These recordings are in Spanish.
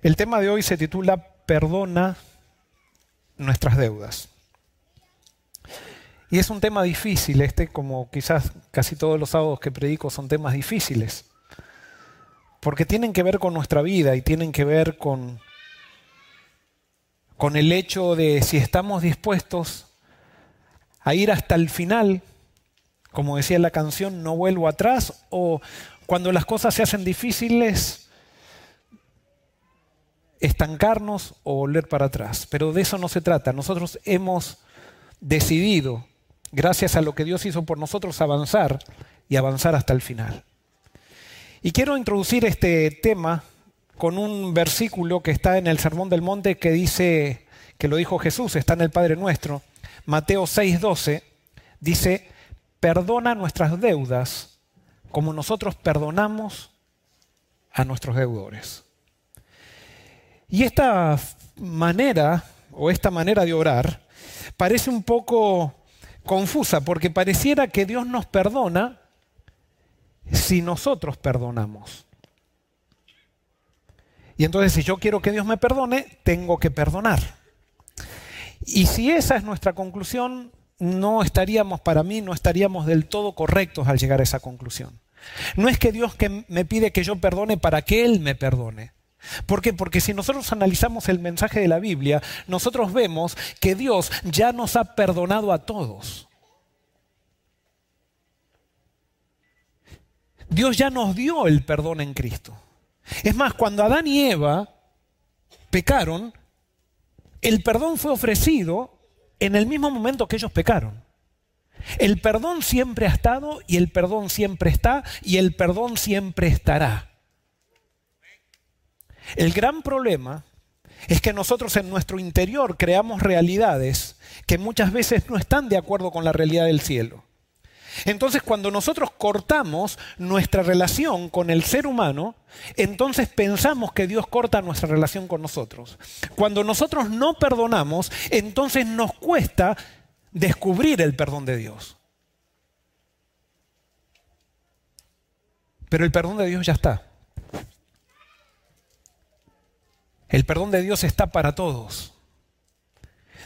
El tema de hoy se titula Perdona nuestras deudas. Y es un tema difícil, este como quizás casi todos los sábados que predico son temas difíciles, porque tienen que ver con nuestra vida y tienen que ver con, con el hecho de si estamos dispuestos a ir hasta el final, como decía la canción, no vuelvo atrás, o cuando las cosas se hacen difíciles, estancarnos o volver para atrás. Pero de eso no se trata. Nosotros hemos decidido, gracias a lo que Dios hizo por nosotros, avanzar y avanzar hasta el final. Y quiero introducir este tema con un versículo que está en el Sermón del Monte que dice, que lo dijo Jesús, está en el Padre Nuestro, Mateo 6:12, dice, perdona nuestras deudas como nosotros perdonamos a nuestros deudores. Y esta manera, o esta manera de orar, parece un poco confusa, porque pareciera que Dios nos perdona si nosotros perdonamos. Y entonces si yo quiero que Dios me perdone, tengo que perdonar. Y si esa es nuestra conclusión, no estaríamos, para mí, no estaríamos del todo correctos al llegar a esa conclusión. No es que Dios que me pide que yo perdone para que Él me perdone. ¿Por qué? Porque si nosotros analizamos el mensaje de la Biblia, nosotros vemos que Dios ya nos ha perdonado a todos. Dios ya nos dio el perdón en Cristo. Es más, cuando Adán y Eva pecaron, el perdón fue ofrecido en el mismo momento que ellos pecaron. El perdón siempre ha estado y el perdón siempre está y el perdón siempre estará. El gran problema es que nosotros en nuestro interior creamos realidades que muchas veces no están de acuerdo con la realidad del cielo. Entonces cuando nosotros cortamos nuestra relación con el ser humano, entonces pensamos que Dios corta nuestra relación con nosotros. Cuando nosotros no perdonamos, entonces nos cuesta descubrir el perdón de Dios. Pero el perdón de Dios ya está. El perdón de Dios está para todos.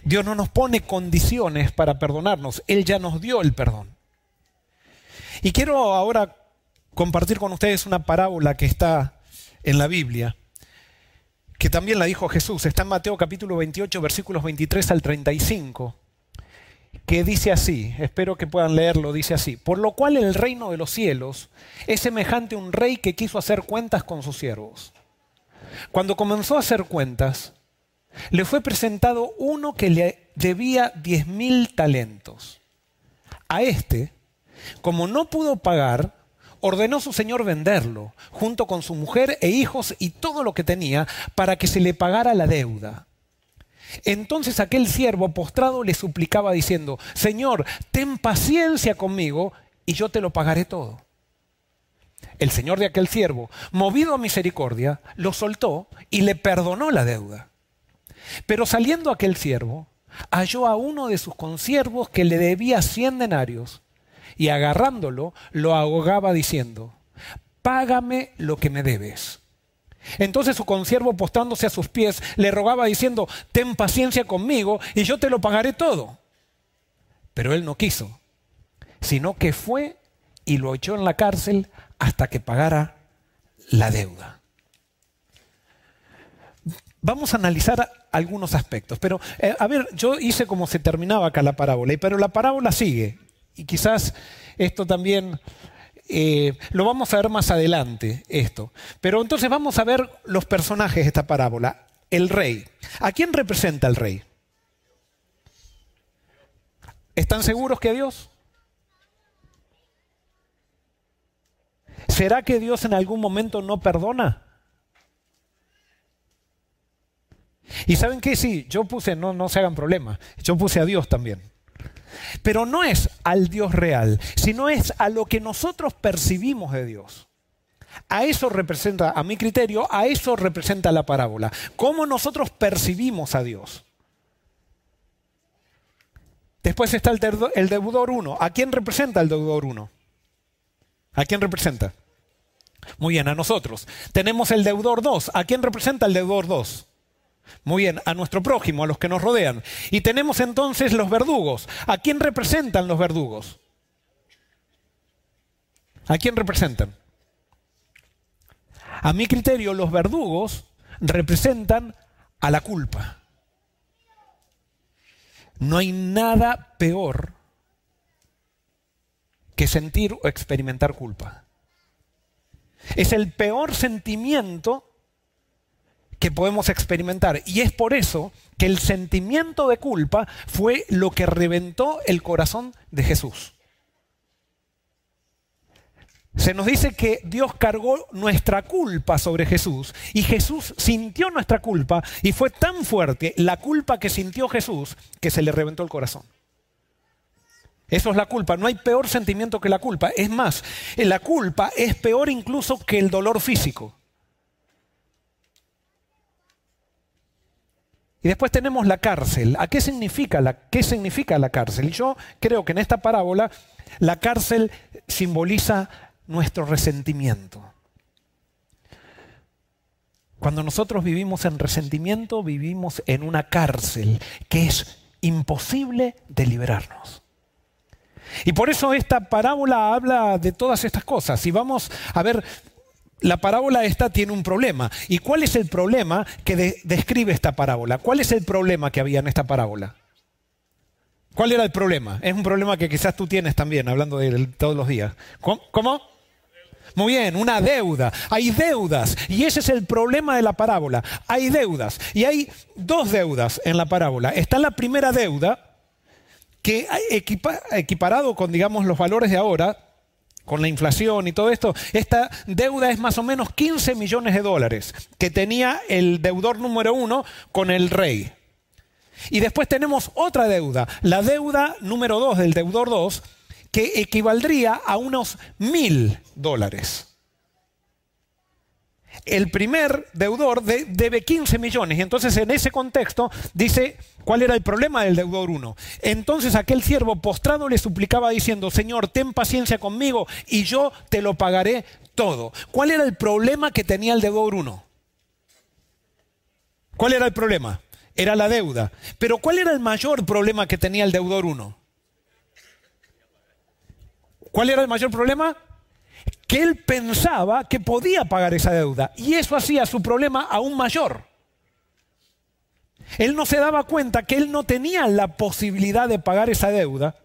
Dios no nos pone condiciones para perdonarnos, Él ya nos dio el perdón. Y quiero ahora compartir con ustedes una parábola que está en la Biblia, que también la dijo Jesús, está en Mateo capítulo 28, versículos 23 al 35, que dice así, espero que puedan leerlo, dice así, por lo cual el reino de los cielos es semejante a un rey que quiso hacer cuentas con sus siervos. Cuando comenzó a hacer cuentas, le fue presentado uno que le debía diez mil talentos. A este, como no pudo pagar, ordenó su señor venderlo, junto con su mujer e hijos y todo lo que tenía, para que se le pagara la deuda. Entonces aquel siervo postrado le suplicaba diciendo, Señor, ten paciencia conmigo y yo te lo pagaré todo. El señor de aquel siervo, movido a misericordia, lo soltó y le perdonó la deuda. Pero saliendo aquel siervo, halló a uno de sus consiervos que le debía cien denarios y agarrándolo lo ahogaba diciendo, págame lo que me debes. Entonces su consiervo postrándose a sus pies le rogaba diciendo, ten paciencia conmigo y yo te lo pagaré todo. Pero él no quiso, sino que fue y lo echó en la cárcel hasta que pagara la deuda. Vamos a analizar algunos aspectos, pero eh, a ver, yo hice como se terminaba acá la parábola, pero la parábola sigue, y quizás esto también eh, lo vamos a ver más adelante, esto. Pero entonces vamos a ver los personajes de esta parábola. El rey. ¿A quién representa el rey? ¿Están seguros que a Dios? ¿Será que Dios en algún momento no perdona? Y saben qué, sí, yo puse, no, no se hagan problema, yo puse a Dios también. Pero no es al Dios real, sino es a lo que nosotros percibimos de Dios. A eso representa, a mi criterio, a eso representa la parábola. Cómo nosotros percibimos a Dios. Después está el, deudor 1. ¿A quién representa el deudor 1? ¿A quién representa? Muy bien, a nosotros. Tenemos el deudor 2. ¿A quién representa el deudor 2? Muy bien, a nuestro prójimo, a los que nos rodean. Y tenemos entonces los verdugos. ¿A quién representan los verdugos? ¿A quién representan? A mi criterio, los verdugos representan a la culpa. No hay nada peor que sentir o experimentar culpa. Es el peor sentimiento que podemos experimentar. Y es por eso que el sentimiento de culpa fue lo que reventó el corazón de Jesús. Se nos dice que Dios cargó nuestra culpa sobre Jesús y Jesús sintió nuestra culpa y fue tan fuerte la culpa que sintió Jesús que se le reventó el corazón. Eso es la culpa. No hay peor sentimiento que la culpa. Es más, la culpa es peor incluso que el dolor físico. Y después tenemos la cárcel. ¿A qué significa la, qué significa la cárcel? Yo creo que en esta parábola la cárcel simboliza nuestro resentimiento. Cuando nosotros vivimos en resentimiento, vivimos en una cárcel que es imposible de liberarnos. Y por eso esta parábola habla de todas estas cosas. Y vamos a ver, la parábola esta tiene un problema. ¿Y cuál es el problema que describe esta parábola? ¿Cuál es el problema que había en esta parábola? ¿Cuál era el problema? Es un problema que quizás tú tienes también, hablando de él todos los días. ¿Cómo? Muy bien, una deuda. Hay deudas. Y ese es el problema de la parábola. Hay deudas. Y hay dos deudas en la parábola. Está la primera deuda, que equiparado con, digamos, los valores de ahora, con la inflación y todo esto, esta deuda es más o menos 15 millones de dólares que tenía el deudor número uno con el rey. Y después tenemos otra deuda, la deuda número dos del deudor dos, que equivaldría a unos mil dólares. El primer deudor debe 15 millones y entonces en ese contexto dice cuál era el problema del deudor 1. Entonces aquel siervo postrado le suplicaba diciendo, Señor, ten paciencia conmigo y yo te lo pagaré todo. ¿Cuál era el problema que tenía el deudor 1? ¿Cuál era el problema? Era la deuda. Pero ¿cuál era el mayor problema que tenía el deudor 1? ¿Cuál era el mayor problema? Que él pensaba que podía pagar esa deuda y eso hacía su problema aún mayor. Él no se daba cuenta que él no tenía la posibilidad de pagar esa deuda.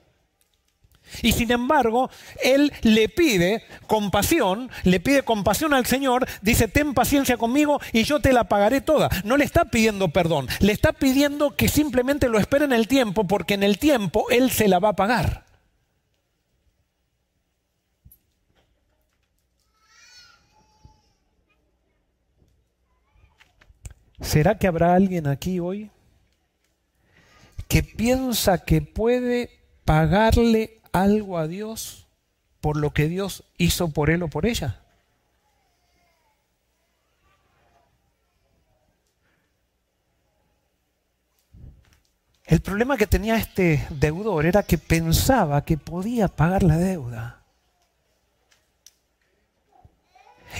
Y sin embargo, él le pide compasión, le pide compasión al Señor, dice, ten paciencia conmigo y yo te la pagaré toda. No le está pidiendo perdón, le está pidiendo que simplemente lo espere en el tiempo porque en el tiempo él se la va a pagar. ¿Será que habrá alguien aquí hoy que piensa que puede pagarle algo a Dios por lo que Dios hizo por él o por ella? El problema que tenía este deudor era que pensaba que podía pagar la deuda.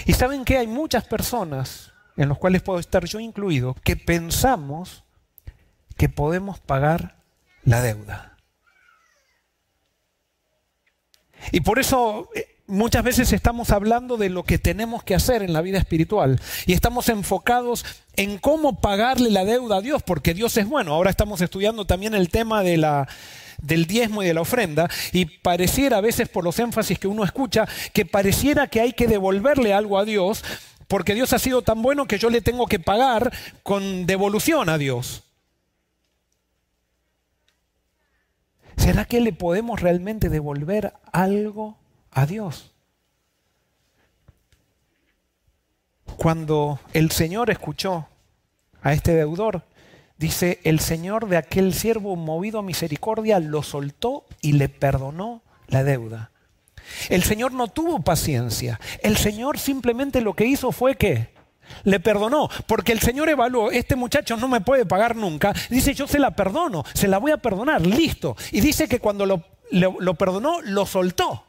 Y saben que hay muchas personas en los cuales puedo estar yo incluido, que pensamos que podemos pagar la deuda. Y por eso eh, muchas veces estamos hablando de lo que tenemos que hacer en la vida espiritual y estamos enfocados en cómo pagarle la deuda a Dios, porque Dios es bueno. Ahora estamos estudiando también el tema de la, del diezmo y de la ofrenda y pareciera a veces por los énfasis que uno escucha que pareciera que hay que devolverle algo a Dios porque Dios ha sido tan bueno que yo le tengo que pagar con devolución a Dios. ¿Será que le podemos realmente devolver algo a Dios? Cuando el Señor escuchó a este deudor, dice, el Señor de aquel siervo movido a misericordia lo soltó y le perdonó la deuda. El Señor no tuvo paciencia. El Señor simplemente lo que hizo fue que le perdonó, porque el Señor evaluó, este muchacho no me puede pagar nunca. Dice, yo se la perdono, se la voy a perdonar, listo. Y dice que cuando lo, lo perdonó, lo soltó.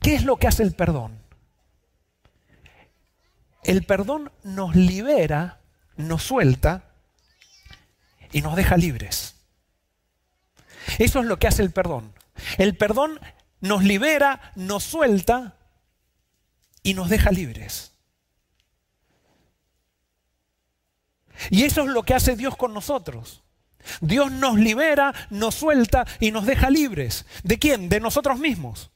¿Qué es lo que hace el perdón? El perdón nos libera, nos suelta y nos deja libres. Eso es lo que hace el perdón. El perdón nos libera, nos suelta y nos deja libres. Y eso es lo que hace Dios con nosotros. Dios nos libera, nos suelta y nos deja libres. ¿De quién? De nosotros mismos.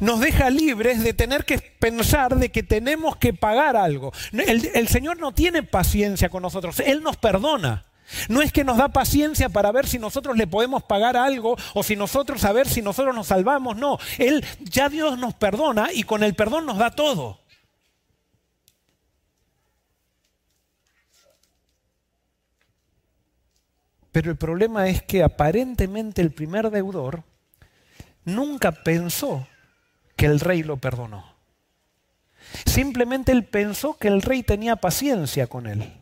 Nos deja libres de tener que pensar de que tenemos que pagar algo. El, el, Señor no tiene paciencia con nosotros, Él nos perdona. No es que nos da paciencia para ver si nosotros le podemos pagar algo o si nosotros a ver si nosotros nos salvamos. No, Él ya Dios nos perdona y con el perdón nos da todo. Pero el problema es que aparentemente el primer deudor nunca pensó que el rey lo perdonó. Simplemente él pensó que el rey tenía paciencia con él.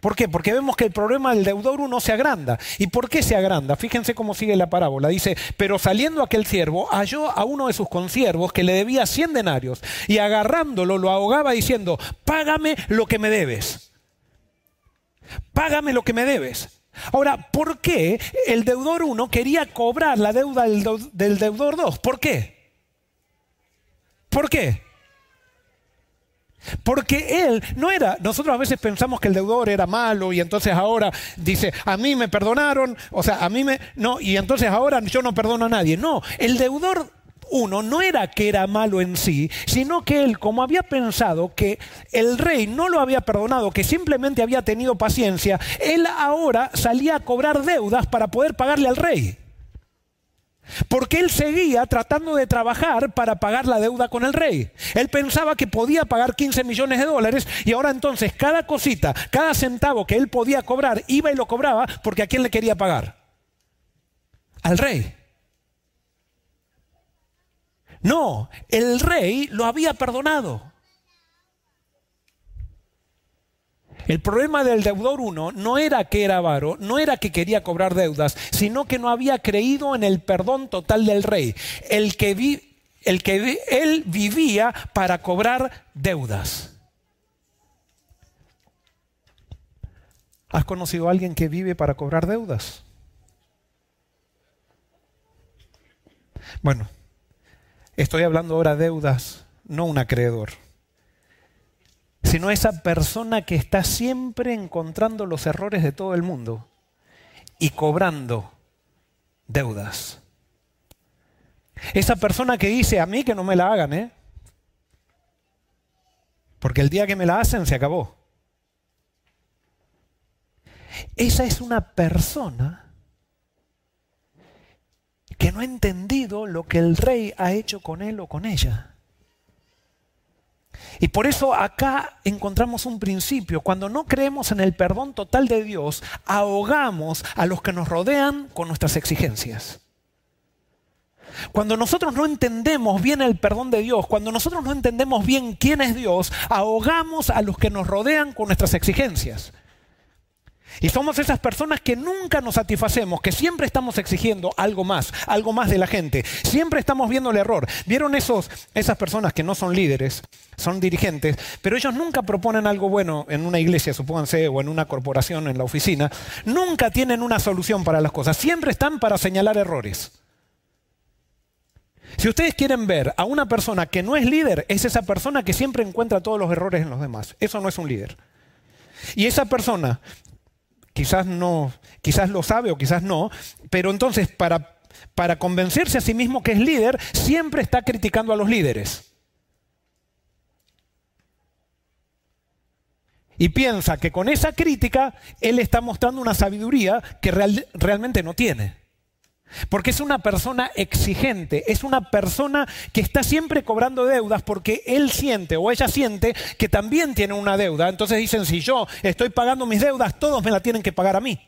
¿Por qué? Porque vemos que el problema del deudor uno se agranda. ¿Y por qué se agranda? Fíjense cómo sigue la parábola. Dice, pero saliendo aquel siervo, halló a uno de sus consiervos que le debía cien denarios y agarrándolo lo ahogaba diciendo, págame lo que me debes. Págame lo que me debes. Ahora, ¿por qué el deudor 1 quería cobrar la deuda del deudor 2? ¿Por qué? ¿Por qué? Porque él no era, nosotros a veces pensamos que el deudor era malo y entonces ahora dice, a mí me perdonaron, o sea, a mí me, no, y entonces ahora yo no perdono a nadie. No, el deudor uno no era que era malo en sí, sino que él, como había pensado que el rey no lo había perdonado, que simplemente había tenido paciencia, él ahora salía a cobrar deudas para poder pagarle al rey. Porque él seguía tratando de trabajar para pagar la deuda con el rey. Él pensaba que podía pagar 15 millones de dólares y ahora entonces cada cosita, cada centavo que él podía cobrar, iba y lo cobraba porque a quién le quería pagar. Al rey. No, el rey lo había perdonado. El problema del deudor uno no era que era avaro, no era que quería cobrar deudas, sino que no había creído en el perdón total del rey. El que, vi, el que él vivía para cobrar deudas. ¿Has conocido a alguien que vive para cobrar deudas? Bueno, estoy hablando ahora de deudas, no un acreedor sino esa persona que está siempre encontrando los errores de todo el mundo y cobrando deudas. Esa persona que dice a mí que no me la hagan, ¿eh? Porque el día que me la hacen se acabó. Esa es una persona que no ha entendido lo que el rey ha hecho con él o con ella. Y por eso acá encontramos un principio. Cuando no creemos en el perdón total de Dios, ahogamos a los que nos rodean con nuestras exigencias. Cuando nosotros no entendemos bien el perdón de Dios, cuando nosotros no entendemos bien quién es Dios, ahogamos a los que nos rodean con nuestras exigencias. Y somos esas personas que nunca nos satisfacemos, que siempre estamos exigiendo algo más, algo más de la gente. Siempre estamos viendo el error. ¿Vieron esos, esas personas que no son líderes, son dirigentes, pero ellos nunca proponen algo bueno en una iglesia, supónganse, o en una corporación, en la oficina? Nunca tienen una solución para las cosas. Siempre están para señalar errores. Si ustedes quieren ver a una persona que no es líder, es esa persona que siempre encuentra todos los errores en los demás. Eso no es un líder. Y esa persona quizás no, quizás lo sabe o quizás no, pero entonces para, para convencerse a sí mismo que es líder, siempre está criticando a los líderes. Y piensa que con esa crítica él está mostrando una sabiduría que realmente no tiene. Porque es una persona exigente, es una persona que está siempre cobrando deudas porque él siente o ella siente que también tiene una deuda. Entonces dicen, si yo estoy pagando mis deudas, todos me la tienen que pagar a mí.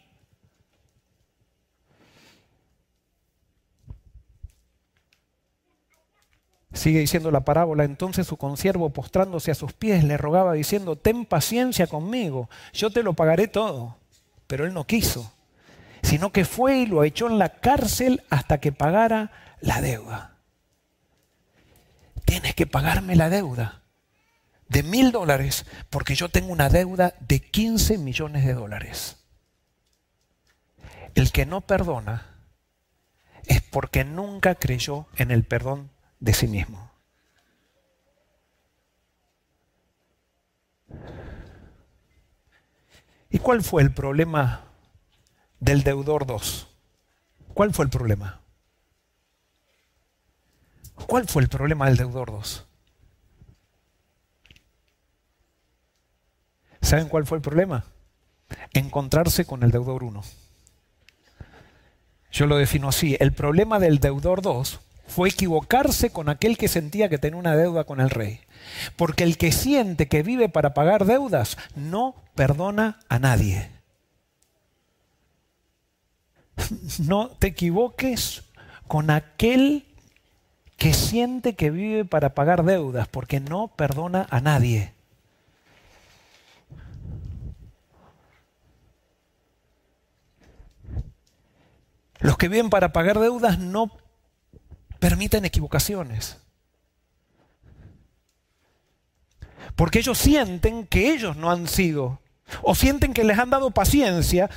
Sigue diciendo la parábola, entonces su consiervo postrándose a sus pies le rogaba diciendo, ten paciencia conmigo, yo te lo pagaré todo. Pero él no quiso sino que fue y lo echó en la cárcel hasta que pagara la deuda. Tienes que pagarme la deuda de mil dólares porque yo tengo una deuda de 15 millones de dólares. El que no perdona es porque nunca creyó en el perdón de sí mismo. ¿Y cuál fue el problema del deudor 2? ¿Cuál fue el problema? ¿Cuál fue el problema del deudor 2? ¿Saben cuál fue el problema? Encontrarse con el deudor 1. Yo lo defino así. El problema del deudor 2 fue equivocarse con aquel que sentía que tenía una deuda con el rey. Porque el que siente que vive para pagar deudas no perdona a nadie. No te equivoques con aquel que siente que vive para pagar deudas, porque no perdona a nadie. Los que viven para pagar deudas no permiten equivocaciones. Porque ellos sienten que ellos no han sido, o sienten que les han dado paciencia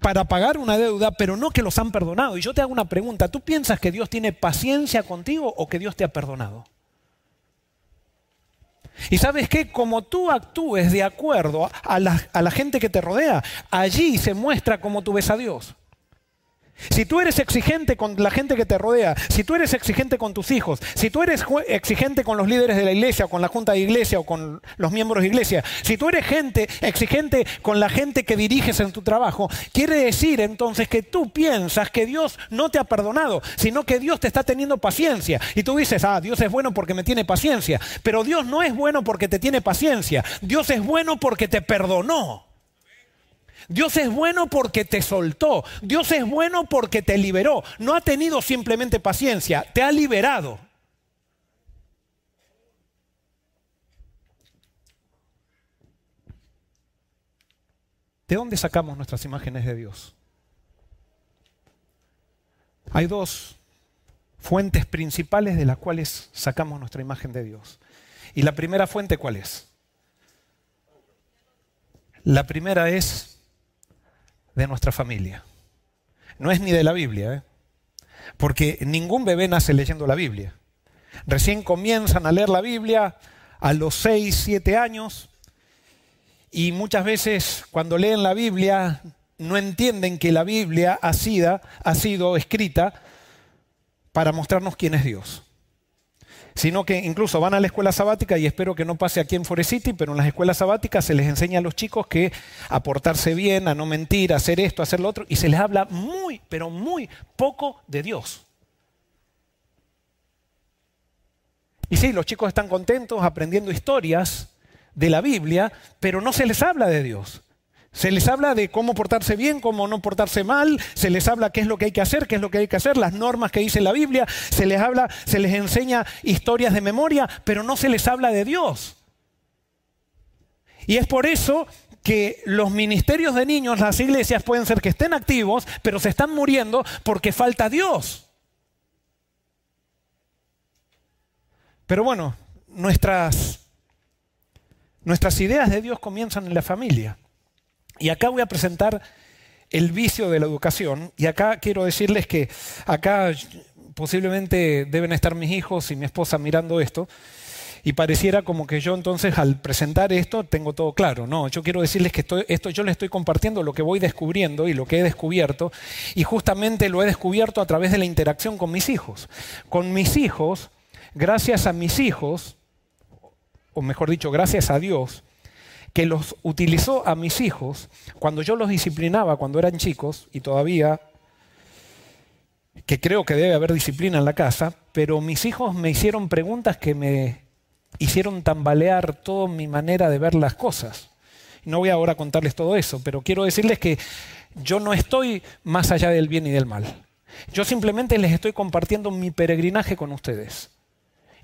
para pagar una deuda, pero no que los han perdonado. Y yo te hago una pregunta, ¿tú piensas que Dios tiene paciencia contigo o que Dios te ha perdonado? Y sabes que como tú actúes de acuerdo a la, a la gente que te rodea, allí se muestra cómo tú ves a Dios. Si tú eres exigente con la gente que te rodea, si tú eres exigente con tus hijos, si tú eres exigente con los líderes de la iglesia, o con la junta de iglesia o con los miembros de iglesia, si tú eres gente exigente con la gente que diriges en tu trabajo, quiere decir entonces que tú piensas que Dios no te ha perdonado, sino que Dios te está teniendo paciencia. Y tú dices, ah, Dios es bueno porque me tiene paciencia. Pero Dios no es bueno porque te tiene paciencia. Dios es bueno porque te perdonó. Dios es bueno porque te soltó. Dios es bueno porque te liberó. No ha tenido simplemente paciencia, te ha liberado. ¿De dónde sacamos nuestras imágenes de Dios? Hay dos fuentes principales de las cuales sacamos nuestra imagen de Dios. ¿Y la primera fuente cuál es? La primera es de nuestra familia. No es ni de la Biblia, ¿eh? porque ningún bebé nace leyendo la Biblia. Recién comienzan a leer la Biblia a los 6, 7 años y muchas veces cuando leen la Biblia no entienden que la Biblia ha sido, ha sido escrita para mostrarnos quién es Dios sino que incluso van a la escuela sabática y espero que no pase aquí en Forest City, pero en las escuelas sabáticas se les enseña a los chicos que a portarse bien, a no mentir, a hacer esto, a hacer lo otro, y se les habla muy, pero muy poco de Dios. Y sí, los chicos están contentos aprendiendo historias de la Biblia, pero no se les habla de Dios. Se les habla de cómo portarse bien, cómo no portarse mal, se les habla qué es lo que hay que hacer, qué es lo que hay que hacer, las normas que dice la Biblia, se les habla, se les enseña historias de memoria, pero no se les habla de Dios. Y es por eso que los ministerios de niños, las iglesias pueden ser que estén activos, pero se están muriendo porque falta Dios. Pero bueno, nuestras, nuestras ideas de Dios comienzan en la familia. Y acá voy a presentar el vicio de la educación. Y acá quiero decirles que acá posiblemente deben estar mis hijos y mi esposa mirando esto. Y pareciera como que yo entonces al presentar esto tengo todo claro. No, yo quiero decirles que esto, yo les estoy compartiendo lo que voy descubriendo y lo que he descubierto. Y justamente lo he descubierto a través de la interacción con mis hijos. Con mis hijos, gracias a mis hijos, o mejor dicho, gracias a Dios, que los utilizó a mis hijos cuando yo los disciplinaba cuando eran chicos y todavía que creo que debe haber disciplina en la casa, pero mis hijos me hicieron preguntas que me hicieron tambalear toda mi manera de ver las cosas. No voy ahora a contarles todo eso, pero quiero decirles que yo no estoy más allá del bien y del mal. Yo simplemente les estoy compartiendo mi peregrinaje con ustedes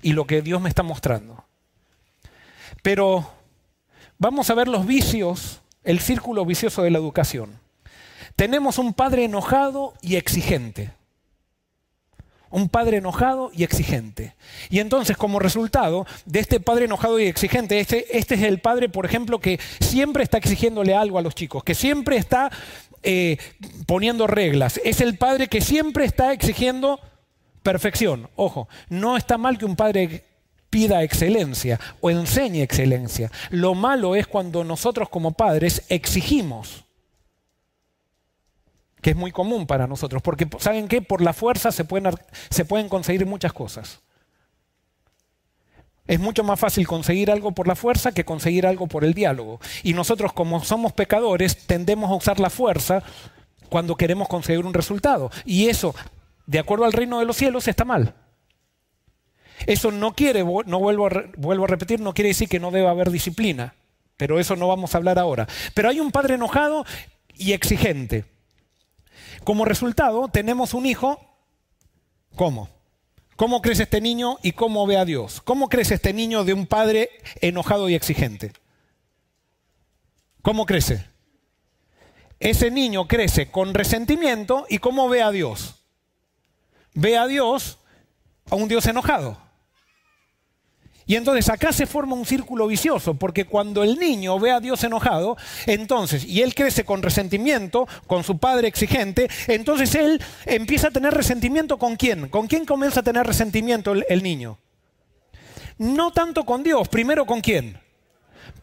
y lo que Dios me está mostrando. Pero Vamos a ver los vicios, el círculo vicioso de la educación. Tenemos un padre enojado y exigente. Un padre enojado y exigente. Y entonces, como resultado de este padre enojado y exigente, este, este es el padre, por ejemplo, que siempre está exigiéndole algo a los chicos, que siempre está eh, poniendo reglas. Es el padre que siempre está exigiendo perfección. Ojo, no está mal que un padre pida excelencia o enseñe excelencia. Lo malo es cuando nosotros como padres exigimos que es muy común para nosotros, porque ¿saben qué? Por la fuerza se pueden, se pueden conseguir muchas cosas. Es mucho más fácil conseguir algo por la fuerza que conseguir algo por el diálogo. Y nosotros como somos pecadores tendemos a usar la fuerza cuando queremos conseguir un resultado. Y eso, de acuerdo al reino de los cielos, está mal. Eso no quiere, no vuelvo a, vuelvo a repetir, no quiere decir que no deba haber disciplina, pero eso no vamos a hablar ahora. Pero hay un padre enojado y exigente. Como resultado, tenemos un hijo, ¿cómo? ¿Cómo crece este niño y cómo ve a Dios? ¿Cómo crece este niño de un padre enojado y exigente? ¿Cómo crece? Ese niño crece con resentimiento y cómo ve a Dios. Ve a Dios a un Dios enojado. Y entonces acá se forma un círculo vicioso, porque cuando el niño ve a Dios enojado, entonces, y él crece con resentimiento, con su padre exigente, entonces él empieza a tener resentimiento con quién? ¿Con quién comienza a tener resentimiento el, niño? No tanto con Dios, primero con quién?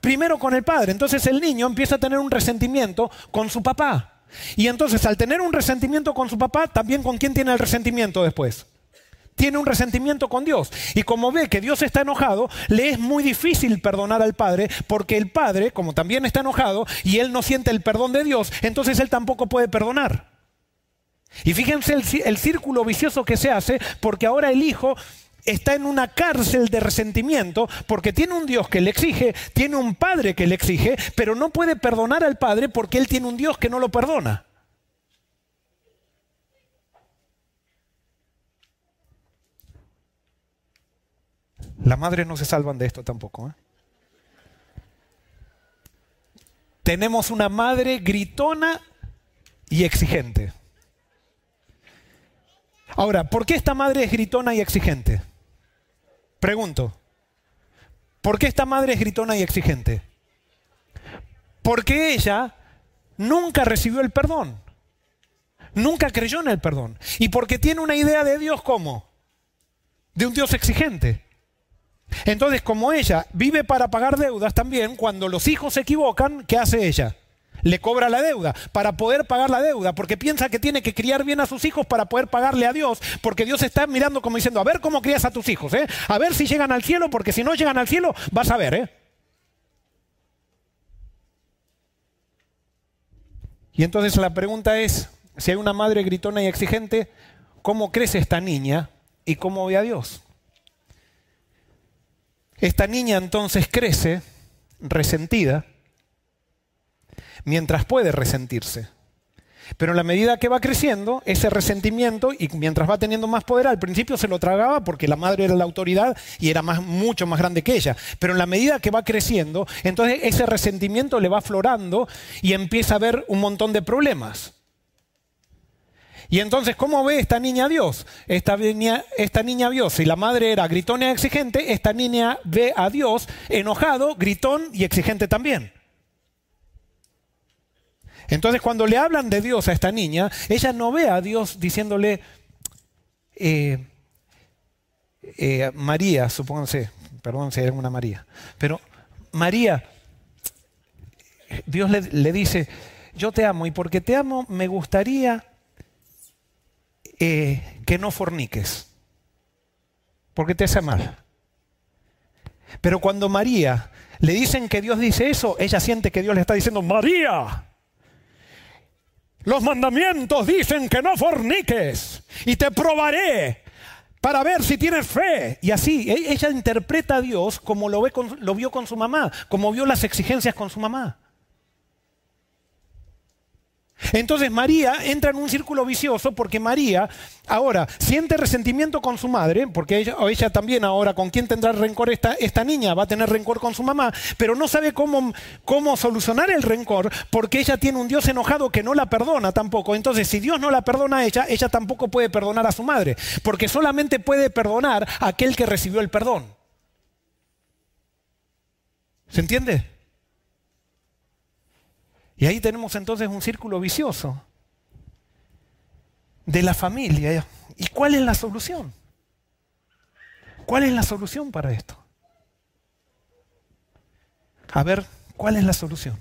Primero con el padre. Entonces el niño empieza a tener un resentimiento con su papá. Y entonces al tener un resentimiento con su papá, también con quién tiene el resentimiento después? Tiene un resentimiento con Dios. Y como ve que Dios está enojado, le es muy difícil perdonar al Padre, porque el Padre, como también está enojado, y él no siente el perdón de Dios, entonces él tampoco puede perdonar. Y fíjense el, el círculo vicioso que se hace, porque ahora el Hijo está en una cárcel de resentimiento porque tiene un Dios que le exige, tiene un Padre que le exige, pero no puede perdonar al Padre porque él tiene un Dios que no lo perdona. Las madres no se salvan de esto tampoco. ¿eh? Tenemos una madre gritona y exigente. Ahora, ¿por qué esta madre es gritona y exigente? Pregunto. ¿Por qué esta madre es gritona y exigente? Porque ella nunca recibió el perdón. Nunca creyó en el perdón. Y porque tiene una idea de Dios como? De un Dios exigente. Entonces, como ella vive para pagar deudas también, cuando los hijos se equivocan, ¿qué hace ella? Le cobra la deuda para poder pagar la deuda, porque piensa que tiene que criar bien a sus hijos para poder pagarle a Dios, porque Dios está mirando como diciendo, a ver cómo crías a tus hijos, ¿eh? a ver si llegan al cielo, porque si no llegan al cielo, vas a ver. ¿eh? Y entonces la pregunta es, si hay una madre gritona y exigente, ¿cómo crece esta niña y cómo ve a Dios? Esta niña entonces crece resentida mientras puede resentirse. Pero en la medida que va creciendo, ese resentimiento, y mientras va teniendo más poder, al principio se lo tragaba porque la madre era la autoridad y era mucho más grande que ella. Pero en la medida que va creciendo, entonces ese resentimiento le va aflorando y empieza a haber un montón de problemas. Y entonces, ¿cómo ve esta niña a Dios? Esta niña, esta niña Dios, si la madre era gritona y exigente, esta niña ve a Dios enojado, gritón y exigente también. Entonces, cuando le hablan de Dios a esta niña, ella no ve a Dios diciéndole, eh, eh, María, supónganse, perdón si hay alguna María, pero María, Dios le dice, yo te amo y porque te amo me gustaría eh, que no forniques, porque te hace mal. Pero cuando María le dicen que Dios dice eso, ella siente que Dios le está diciendo, María, los mandamientos dicen que no forniques y te probaré para ver si tienes fe. Y así, e-, ella interpreta a Dios como lo, ve lo vio con su mamá, como vio las exigencias con su mamá. Entonces María entra en un círculo vicioso porque María ahora siente resentimiento con su madre, porque ella, ella también ahora con quién tendrá rencor esta, esta niña, va a tener rencor con su mamá, pero no sabe cómo, cómo solucionar el rencor porque ella tiene un Dios enojado que no la perdona tampoco. Entonces si Dios no la perdona a ella, ella tampoco puede perdonar a su madre, porque solamente puede perdonar a aquel que recibió el perdón. ¿Se entiende? Y ahí tenemos entonces un círculo vicioso de la familia. ¿Y cuál es la solución? ¿Cuál es la solución para esto? A ver, ¿cuál es la solución?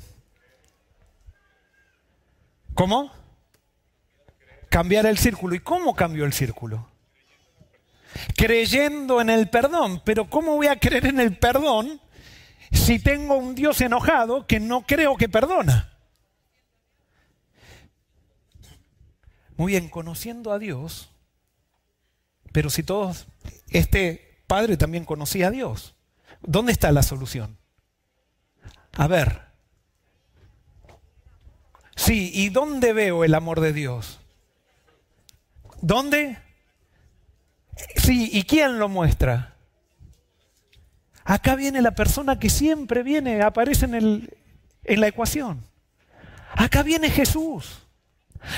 ¿Cómo? Cambiar el círculo. ¿Y cómo cambió el círculo? Creyendo en el perdón. Pero ¿cómo voy a creer en el perdón si tengo un Dios enojado que no creo que perdona? Muy bien, conociendo a Dios, pero si todos, este padre también conocía a Dios, ¿dónde está la solución? A ver, sí, ¿y dónde veo el amor de Dios? ¿Dónde? Sí, ¿y quién lo muestra? Acá viene la persona que siempre viene, aparece en, el, en la ecuación. Acá viene Jesús.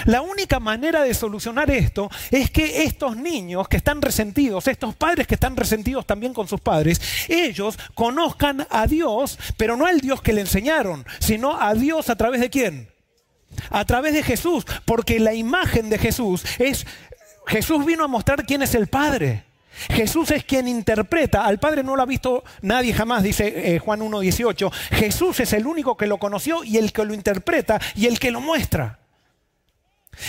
La única manera de solucionar esto es que estos niños que están resentidos, estos padres que están resentidos también con sus padres, ellos conozcan a Dios, pero no al Dios que le enseñaron, sino a Dios a través de quién? A través de Jesús, porque la imagen de Jesús es, Jesús vino a mostrar quién es el Padre. Jesús es quien interpreta, al Padre no lo ha visto nadie jamás, dice eh, Juan 1.18. Jesús es el único que lo conoció y el que lo interpreta y el que lo muestra.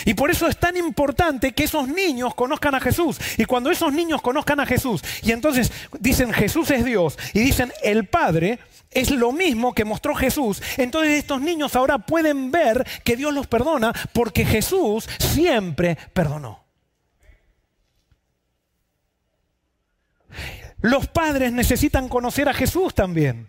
Y por eso es tan importante que esos niños conozcan a Jesús. Y cuando esos niños conozcan a Jesús y entonces dicen Jesús es Dios y dicen el Padre es lo mismo que mostró Jesús, entonces estos niños ahora pueden ver que Dios los perdona porque Jesús siempre perdonó. Los padres necesitan conocer a Jesús también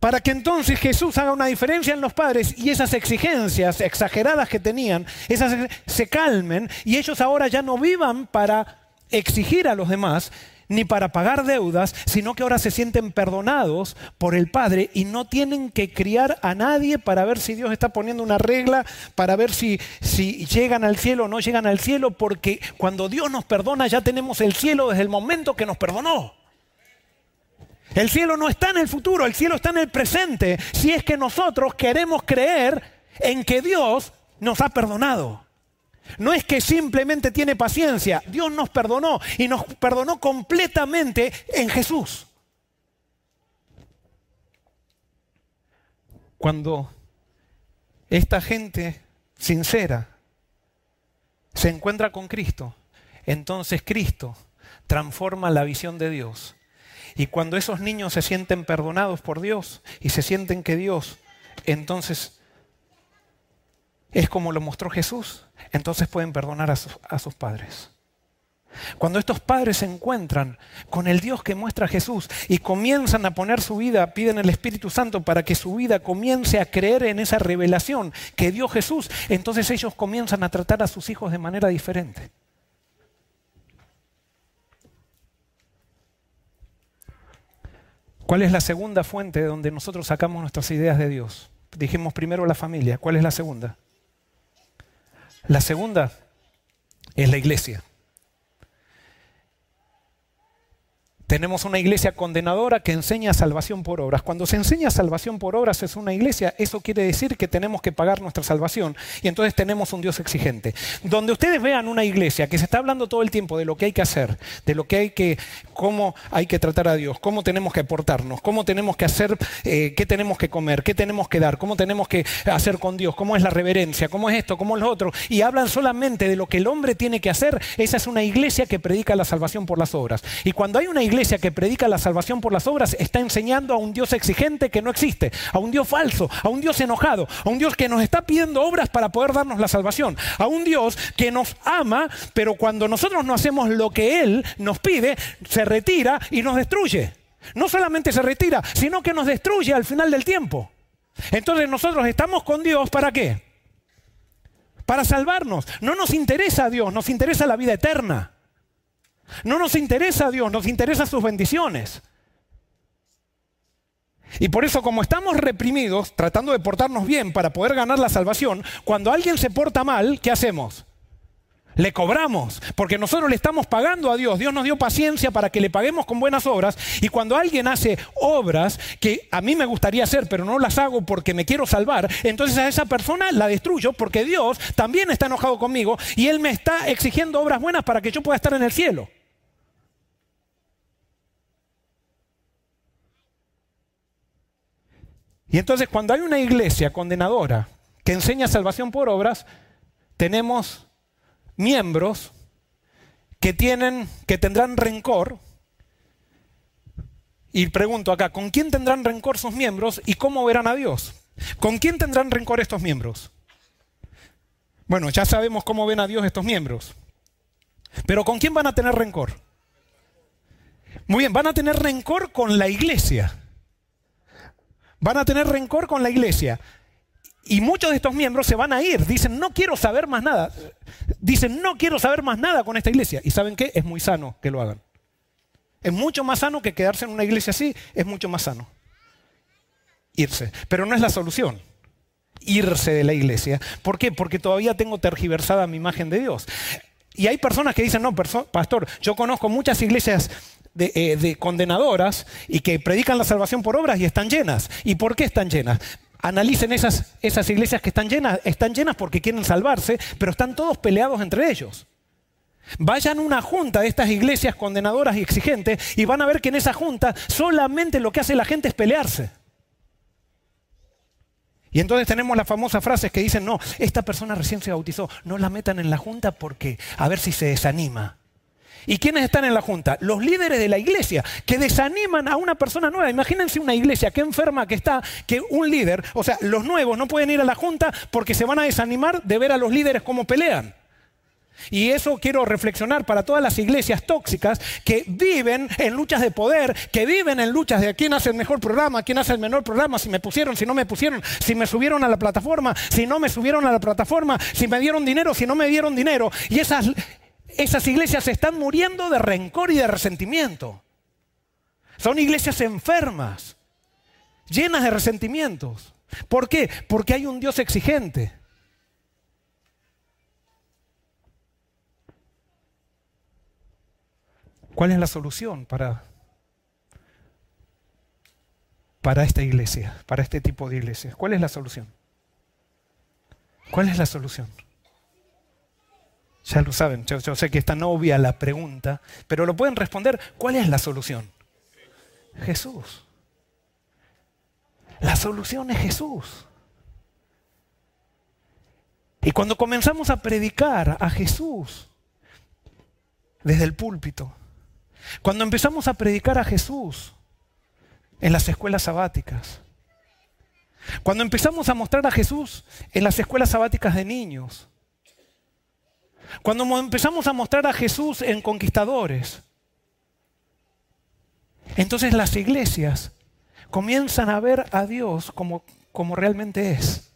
para que entonces Jesús haga una diferencia en los padres y esas exigencias exageradas que tenían, esas se calmen y ellos ahora ya no vivan para exigir a los demás ni para pagar deudas, sino que ahora se sienten perdonados por el Padre y no tienen que criar a nadie para ver si Dios está poniendo una regla, para ver si, si llegan al cielo o no llegan al cielo, porque cuando Dios nos perdona ya tenemos el cielo desde el momento que nos perdonó. El cielo no está en el futuro, el cielo está en el presente, si es que nosotros queremos creer en que Dios nos ha perdonado. No es que simplemente tiene paciencia, Dios nos perdonó y nos perdonó completamente en Jesús. Cuando esta gente sincera se encuentra con Cristo, entonces Cristo transforma la visión de Dios y cuando esos niños se sienten perdonados por Dios y se sienten que Dios, entonces es como lo mostró Jesús, entonces pueden perdonar a sus, padres. Cuando estos padres se encuentran con el Dios que muestra Jesús y comienzan a poner su vida, piden el Espíritu Santo para que su vida comience a creer en esa revelación que dio Jesús, entonces ellos comienzan a tratar a sus hijos de manera diferente. ¿Cuál es la segunda fuente de donde nosotros sacamos nuestras ideas de Dios? Dijimos primero la familia. ¿Cuál es la segunda? La segunda es la iglesia. Tenemos una iglesia condenadora que enseña salvación por obras. Cuando se enseña salvación por obras es una iglesia, eso quiere decir que tenemos que pagar nuestra salvación y entonces tenemos un Dios exigente. Donde ustedes vean una iglesia que se está hablando todo el tiempo de lo que hay que hacer, de lo que hay que, cómo hay que tratar a Dios, cómo tenemos que aportarnos, cómo tenemos que hacer, eh, qué tenemos que comer, qué tenemos que dar, cómo tenemos que hacer con Dios, cómo es la reverencia, cómo es esto, cómo es lo otro, y hablan solamente de lo que el hombre tiene que hacer, esa es una iglesia que predica la salvación por las obras. Y cuando hay una iglesia iglesia que predica la salvación por las obras está enseñando a un Dios exigente que no existe, a un Dios falso, a un Dios enojado, a un Dios que nos está pidiendo obras para poder darnos la salvación, a un Dios que nos ama, pero cuando nosotros no hacemos lo que Él nos pide, se retira y nos destruye. No solamente se retira, sino que nos destruye al final del tiempo. Entonces nosotros estamos con Dios para qué? Para salvarnos. No nos interesa a Dios, nos interesa la vida eterna. No nos interesa a Dios, nos interesa sus bendiciones. Y por eso como estamos reprimidos, tratando de portarnos bien para poder ganar la salvación, cuando alguien se porta mal, ¿qué hacemos? Le cobramos, porque nosotros le estamos pagando a Dios. Dios nos dio paciencia para que le paguemos con buenas obras. Y cuando alguien hace obras que a mí me gustaría hacer, pero no las hago porque me quiero salvar, entonces a esa persona la destruyo porque Dios también está enojado conmigo y Él me está exigiendo obras buenas para que yo pueda estar en el cielo. Y entonces cuando hay una iglesia condenadora que enseña salvación por obras, tenemos miembros que tienen que tendrán rencor. Y pregunto acá, ¿con quién tendrán rencor sus miembros y cómo verán a Dios? ¿Con quién tendrán rencor estos miembros? Bueno, ya sabemos cómo ven a Dios estos miembros. Pero ¿con quién van a tener rencor? Muy bien, van a tener rencor con la iglesia. Van a tener rencor con la iglesia. Y muchos de estos miembros se van a ir. Dicen, no quiero saber más nada. Dicen, no quiero saber más nada con esta iglesia. ¿Y saben qué? Es muy sano que lo hagan. Es mucho más sano que quedarse en una iglesia así. Es mucho más sano. Irse. Pero no es la solución. Irse de la iglesia. ¿Por qué? Porque todavía tengo tergiversada mi imagen de Dios. Y hay personas que dicen, no, pastor, yo conozco muchas iglesias eh, de, condenadoras y que predican la salvación por obras y están llenas. ¿Y por qué están llenas? Analicen esas, esas iglesias que están llenas. Están llenas porque quieren salvarse, pero están todos peleados entre ellos. Vayan a una junta de estas iglesias condenadoras y exigentes y van a ver que en esa junta solamente lo que hace la gente es pelearse. Y entonces tenemos las famosas frases que dicen, no, esta persona recién se bautizó, no la metan en la junta porque a ver si se desanima. ¿Y quiénes están en la junta? Los líderes de la iglesia, que desaniman a una persona nueva. Imagínense una iglesia que enferma que está, que un líder, o sea, los nuevos no pueden ir a la junta porque se van a desanimar de ver a los líderes cómo pelean. Y eso quiero reflexionar para todas las iglesias tóxicas que viven en luchas de poder, que viven en luchas de quién hace el mejor programa, quién hace el menor programa, si me pusieron, si no me pusieron, si me subieron a la plataforma, si no me subieron a la plataforma, si me dieron dinero, si no me dieron dinero. Y esas esas iglesias están muriendo de rencor y de resentimiento. Son iglesias enfermas, llenas de resentimientos. ¿Por qué? Porque hay un Dios exigente. ¿Cuál es la solución para, para esta iglesia, para este tipo de iglesias? ¿Cuál es la solución? ¿Cuál es la solución? Ya lo saben, yo, sé que está novia la pregunta, pero lo pueden responder. ¿Cuál es la solución? Jesús. La solución es Jesús. Y cuando comenzamos a predicar a Jesús desde el púlpito, cuando empezamos a predicar a Jesús en las escuelas sabáticas, cuando empezamos a mostrar a Jesús en las escuelas sabáticas de niños, cuando empezamos a mostrar a Jesús en conquistadores, entonces las iglesias comienzan a ver a Dios como, como realmente es.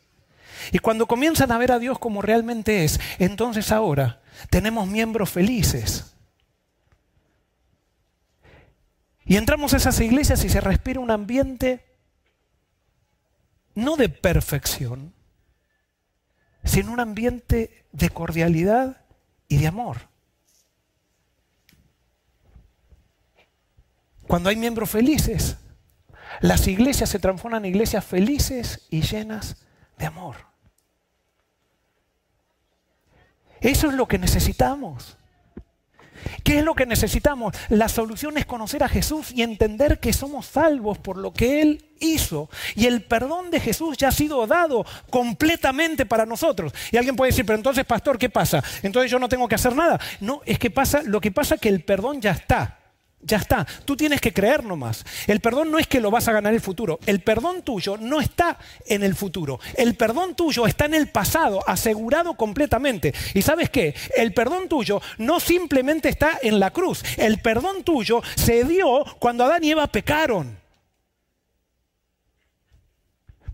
Y cuando comienzan a ver a Dios como realmente es, entonces ahora tenemos miembros felices. Y entramos a esas iglesias y se respira un ambiente no de perfección, sino un ambiente de cordialidad y de amor. Cuando hay miembros felices, las iglesias se transforman en iglesias felices y llenas de amor. Eso es lo que necesitamos. ¿Qué es lo que necesitamos? La solución es conocer a Jesús y entender que somos salvos por lo que Él hizo. Y el perdón de Jesús ya ha sido dado completamente para nosotros. Y alguien puede decir, pero entonces, pastor, ¿qué pasa? Entonces yo no tengo que hacer nada. No, es que pasa, lo que pasa es que el perdón ya está. Ya está, tú tienes que creer nomás. El perdón no es que lo vas a ganar el futuro. El perdón tuyo no está en el futuro. El perdón tuyo está en el pasado, asegurado completamente. ¿Y sabes qué? El perdón tuyo no simplemente está en la cruz. El perdón tuyo se dio cuando Adán y Eva pecaron.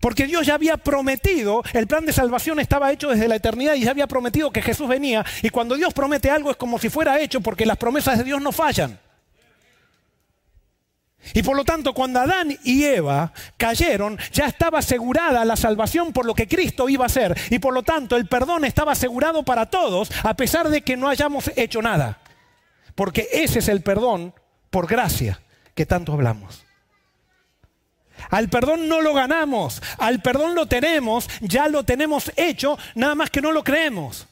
Porque Dios ya había prometido, el plan de salvación estaba hecho desde la eternidad y ya había prometido que Jesús venía. Y cuando Dios promete algo es como si fuera hecho porque las promesas de Dios no fallan. Y por lo tanto, cuando Adán y Eva cayeron, ya estaba asegurada la salvación por lo que Cristo iba a hacer. Y por lo tanto, el perdón estaba asegurado para todos, a pesar de que no hayamos hecho nada. Porque ese es el perdón por gracia que tanto hablamos. Al perdón no lo ganamos, al perdón lo tenemos, ya lo tenemos hecho, nada más que no lo creemos.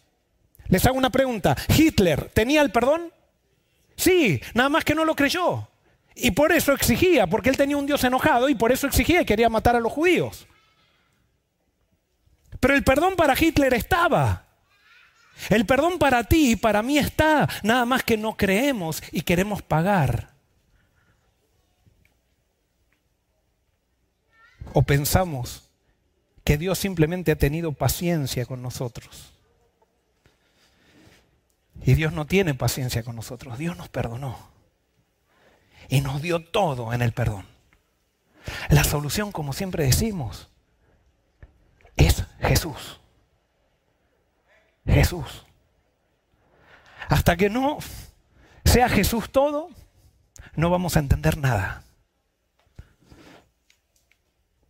Les hago una pregunta, ¿Hitler tenía el perdón? Sí, nada más que no lo creyó. Y por eso exigía, porque él tenía un Dios enojado y por eso exigía y quería matar a los judíos. Pero el perdón para Hitler estaba. El perdón para ti y para mí está, nada más que no creemos y queremos pagar. O pensamos que Dios simplemente ha tenido paciencia con nosotros. Y Dios no tiene paciencia con nosotros, Dios nos perdonó y nos dio todo en el perdón. La solución, como siempre decimos, es Jesús. Jesús. Hasta que no sea Jesús todo, no vamos a entender nada.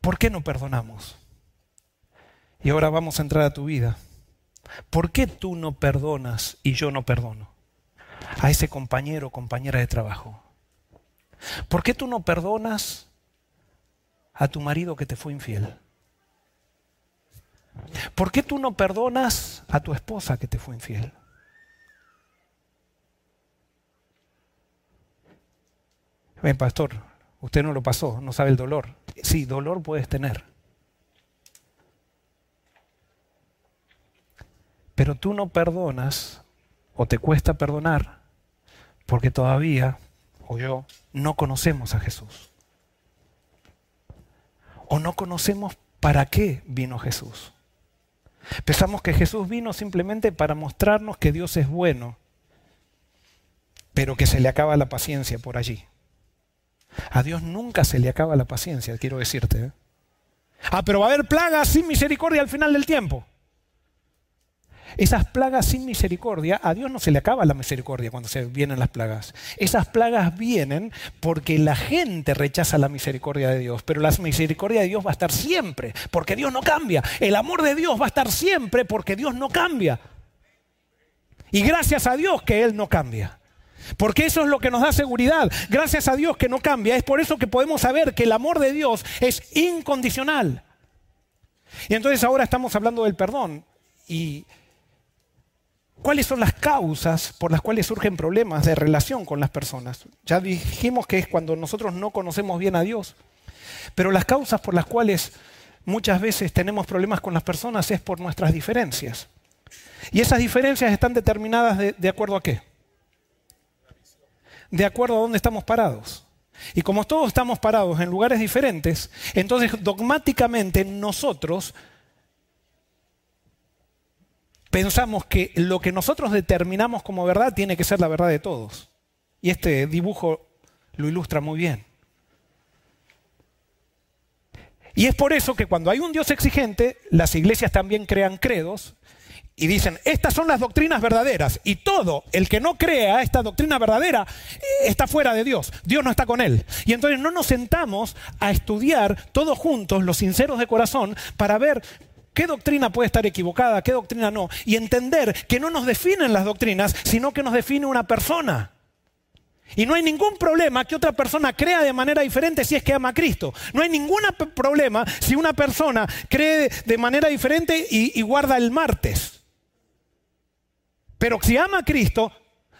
¿Por qué no perdonamos? Y ahora vamos a entrar a tu vida. ¿Por qué tú no perdonas y yo no perdono a ese compañero o compañera de trabajo? ¿Por qué tú no perdonas a tu marido que te fue infiel? ¿Por qué tú no perdonas a tu esposa que te fue infiel? Ven, pastor, usted no lo pasó, no sabe el dolor. Sí, dolor puedes tener. Pero tú no perdonas o te cuesta perdonar porque todavía o yo no conocemos a Jesús. O no conocemos para qué vino Jesús. Pensamos que Jesús vino simplemente para mostrarnos que Dios es bueno, pero que se le acaba la paciencia por allí. A Dios nunca se le acaba la paciencia, quiero decirte. ¿eh? Ah, pero va a haber plagas sin misericordia al final del tiempo. Esas plagas sin misericordia, a Dios no se le acaba la misericordia cuando se vienen las plagas. Esas plagas vienen porque la gente rechaza la misericordia de Dios, pero la misericordia de Dios va a estar siempre, porque Dios no cambia. El amor de Dios va a estar siempre porque Dios no cambia. Y gracias a Dios que Él no cambia. Porque eso es lo que nos da seguridad. Gracias a Dios que no cambia. Es por eso que podemos saber que el amor de Dios es incondicional. Y entonces ahora estamos hablando del perdón. Y ¿Cuáles son las causas por las cuales surgen problemas de relación con las personas? Ya dijimos que es cuando nosotros no conocemos bien a Dios, pero las causas por las cuales muchas veces tenemos problemas con las personas es por nuestras diferencias. Y esas diferencias están determinadas de, acuerdo a qué? De acuerdo a dónde estamos parados. Y como todos estamos parados en lugares diferentes, entonces dogmáticamente nosotros pensamos que lo que nosotros determinamos como verdad tiene que ser la verdad de todos. Y este dibujo lo ilustra muy bien. Y es por eso que cuando hay un Dios exigente, las iglesias también crean credos y dicen, estas son las doctrinas verdaderas. Y todo el que no crea esta doctrina verdadera eh, está fuera de Dios. Dios no está con él. Y entonces no nos sentamos a estudiar todos juntos, los sinceros de corazón, para ver qué doctrina puede estar equivocada, qué doctrina no, y entender que no nos definen las doctrinas, sino que nos define una persona. Y no hay ningún problema que otra persona crea de manera diferente si es que ama a Cristo. No hay ningún problema si una persona cree de manera diferente y, guarda el martes. Pero si ama a Cristo,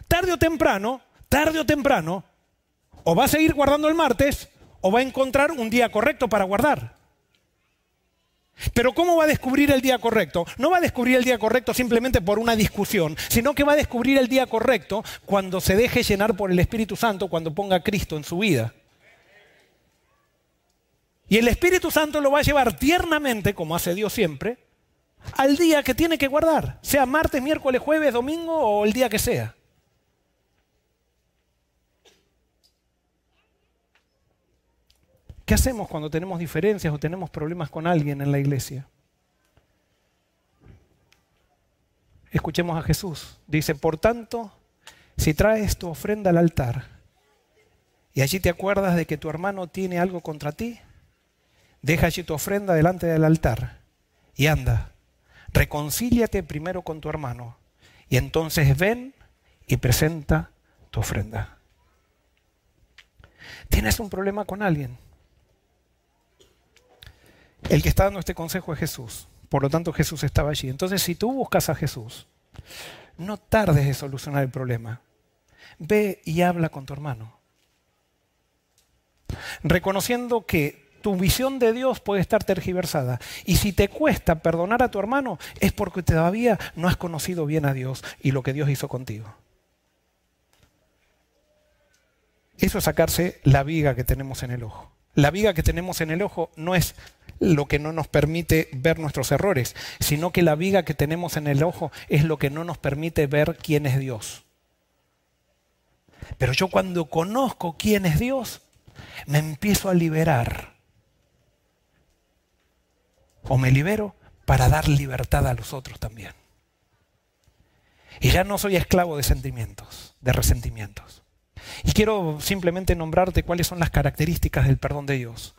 tarde o temprano, tarde o temprano, o va a seguir guardando el martes o va a encontrar un día correcto para guardar. Pero ¿cómo va a descubrir el día correcto? No va a descubrir el día correcto simplemente por una discusión, sino que va a descubrir el día correcto cuando se deje llenar por el Espíritu Santo, cuando ponga Cristo en su vida. Y el Espíritu Santo lo va a llevar tiernamente, como hace Dios siempre, al día que tiene que guardar, sea martes, miércoles, jueves, domingo o el día que sea. ¿Qué hacemos cuando tenemos diferencias o tenemos problemas con alguien en la iglesia? Escuchemos a Jesús. Dice, por tanto, si traes tu ofrenda al altar y allí te acuerdas de que tu hermano tiene algo contra ti, deja allí tu ofrenda delante del altar y anda, reconcíliate primero con tu hermano y entonces ven y presenta tu ofrenda. ¿Tienes un problema con alguien? El que está dando este consejo es Jesús. Por lo tanto, Jesús estaba allí. Entonces, si tú buscas a Jesús, no tardes en solucionar el problema. Ve y habla con tu hermano. Reconociendo que tu visión de Dios puede estar tergiversada. Y si te cuesta perdonar a tu hermano, es porque todavía no has conocido bien a Dios y lo que Dios hizo contigo. Eso es sacarse la viga que tenemos en el ojo. La viga que tenemos en el ojo no es lo que no nos permite ver nuestros errores, sino que la viga que tenemos en el ojo es lo que no nos permite ver quién es Dios. Pero yo cuando conozco quién es Dios, me empiezo a liberar. O me libero para dar libertad a los otros también. Y ya no soy esclavo de sentimientos, de resentimientos. Y quiero simplemente nombrarte cuáles son las características del perdón de Dios.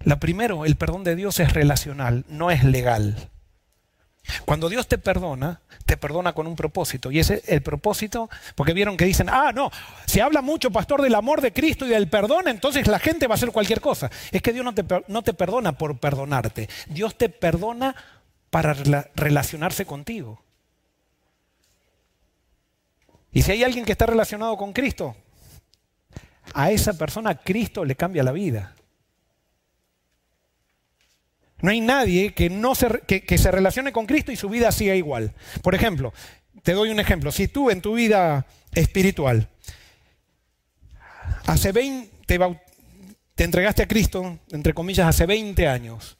La primero, el perdón de Dios es relacional, no es legal. Cuando Dios te perdona, te perdona con un propósito. Y ese el propósito, porque vieron que dicen, ah, no, si habla mucho, pastor, del amor de Cristo y del perdón, entonces la gente va a hacer cualquier cosa. Es que Dios no te, no te perdona por perdonarte. Dios te perdona para relacionarse contigo. Y si hay alguien que está relacionado con Cristo, a esa persona Cristo le cambia la vida. No hay nadie que, no se, que, se relacione con Cristo y su vida siga igual. Por ejemplo, te doy un ejemplo. Si tú en tu vida espiritual hace 20, te, te entregaste a Cristo, entre comillas, hace 20 años,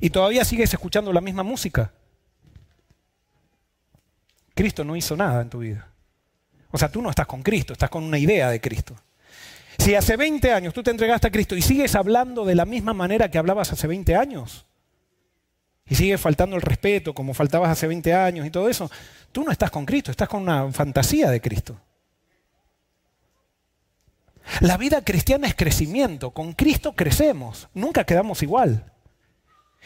y todavía sigues escuchando la misma música, Cristo no hizo nada en tu vida. O sea, tú no estás con Cristo, estás con una idea de Cristo. Si hace 20 años tú te entregaste a Cristo y sigues hablando de la misma manera que hablabas hace 20 años, y sigues faltando el respeto como faltabas hace 20 años y todo eso, tú no estás con Cristo, estás con una fantasía de Cristo. La vida cristiana es crecimiento, con Cristo crecemos, nunca quedamos igual.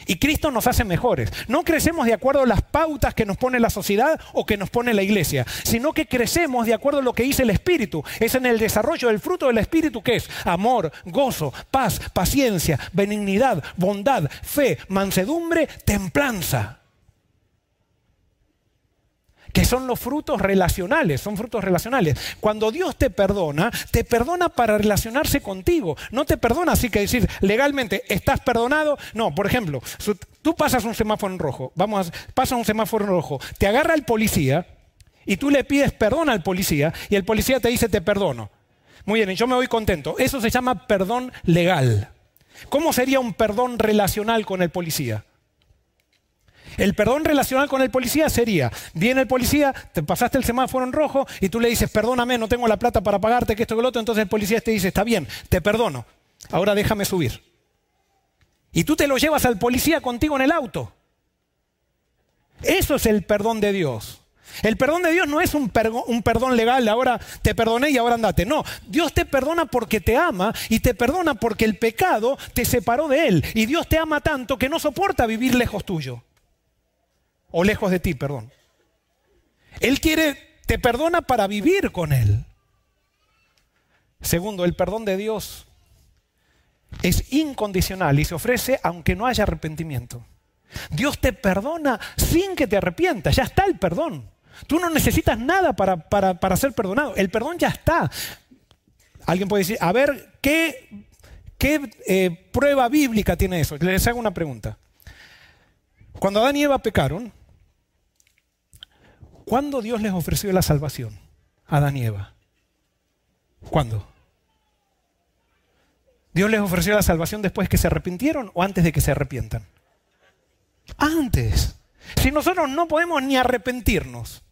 Y Cristo nos hace mejores. No crecemos de acuerdo a las pautas que nos pone la sociedad o que nos pone la iglesia, sino que crecemos de acuerdo a lo que dice el Espíritu. Es en el desarrollo del fruto del Espíritu que es amor, gozo, paz, paciencia, benignidad, bondad, fe, mansedumbre, templanza que son los frutos relacionales, son frutos relacionales. Cuando Dios te perdona, te perdona para relacionarse contigo. No te perdona así que decir legalmente, estás perdonado. No, por ejemplo, tú pasas un semáforo en rojo, vamos, pasa un semáforo en rojo, te agarra el policía y tú le pides perdón al policía y el policía te dice te perdono. Muy bien, yo me voy contento. Eso se llama perdón legal. ¿Cómo sería un perdón relacional con el policía? El perdón relacional con el policía sería, viene el policía, te pasaste el semáforo en rojo y tú le dices, perdóname, no tengo la plata para pagarte, que esto que lo otro, entonces el policía te dice, está bien, te perdono, ahora déjame subir. Y tú te lo llevas al policía contigo en el auto. Eso es el perdón de Dios. El perdón de Dios no es un, perdón legal, ahora te perdoné y ahora andate. No, Dios te perdona porque te ama y te perdona porque el pecado te separó de Él. Y Dios te ama tanto que no soporta vivir lejos tuyo o lejos de ti, perdón. Él quiere, te perdona para vivir con Él. Segundo, el perdón de Dios es incondicional y se ofrece aunque no haya arrepentimiento. Dios te perdona sin que te arrepientas, ya está el perdón. Tú no necesitas nada para, para, ser perdonado, el perdón ya está. Alguien puede decir, a ver, ¿qué, qué eh, prueba bíblica tiene eso? Les hago una pregunta. Cuando Adán y Eva pecaron, ¿Cuándo Dios les ofreció la salvación a Adán y Eva? ¿Cuándo? ¿Dios les ofreció la salvación después que se arrepintieron o antes de que se arrepientan? Antes. Si nosotros no podemos ni arrepentirnos,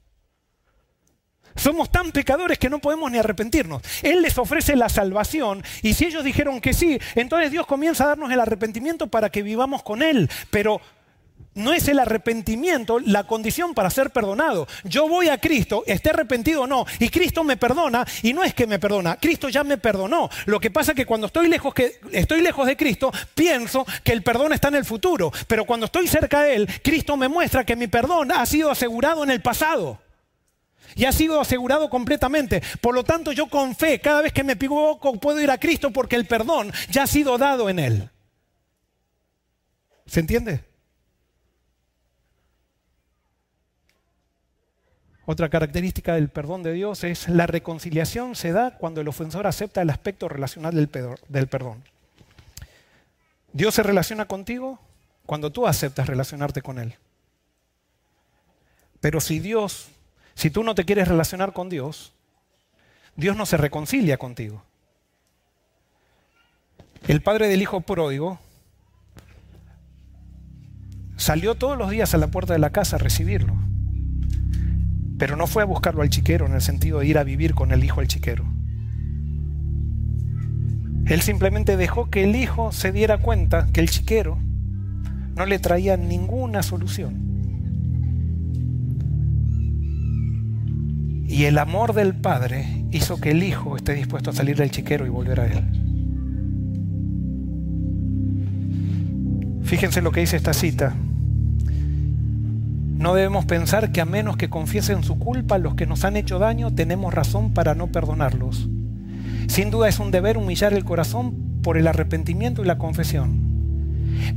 Somos tan pecadores que no podemos ni arrepentirnos. Él les ofrece la salvación y si ellos dijeron que sí, entonces Dios comienza a darnos el arrepentimiento para que vivamos con Él. Pero no es el arrepentimiento la condición para ser perdonado. Yo voy a Cristo, esté arrepentido o no, y Cristo me perdona, y no es que me perdona, Cristo ya me perdonó. Lo que pasa es que cuando estoy lejos, de Cristo, pienso que el perdón está en el futuro, pero cuando estoy cerca de Él, Cristo me muestra que mi perdón ha sido asegurado en el pasado. Y ha sido asegurado completamente. Por lo tanto, yo con fe, cada vez que me equivoco, puedo ir a Cristo porque el perdón ya ha sido dado en Él. ¿Se entiende? Otra característica del perdón de Dios es la reconciliación se da cuando el ofensor acepta el aspecto relacional del perdón. Dios se relaciona contigo cuando tú aceptas relacionarte con Él. Pero si Dios, si tú no te quieres relacionar con Dios, Dios no se reconcilia contigo. El padre del hijo pródigo salió todos los días a la puerta de la casa a recibirlo. Pero no fue a buscarlo al chiquero en el sentido de ir a vivir con el hijo al chiquero. Él simplemente dejó que el hijo se diera cuenta que el chiquero no le traía ninguna solución. Y el amor del padre hizo que el hijo esté dispuesto a salir del chiquero y volver a él. Fíjense lo que dice esta cita. No debemos pensar que a menos que confiesen su culpa los que nos han hecho daño, tenemos razón para no perdonarlos. Sin duda es un deber humillar el corazón por el arrepentimiento y la confesión.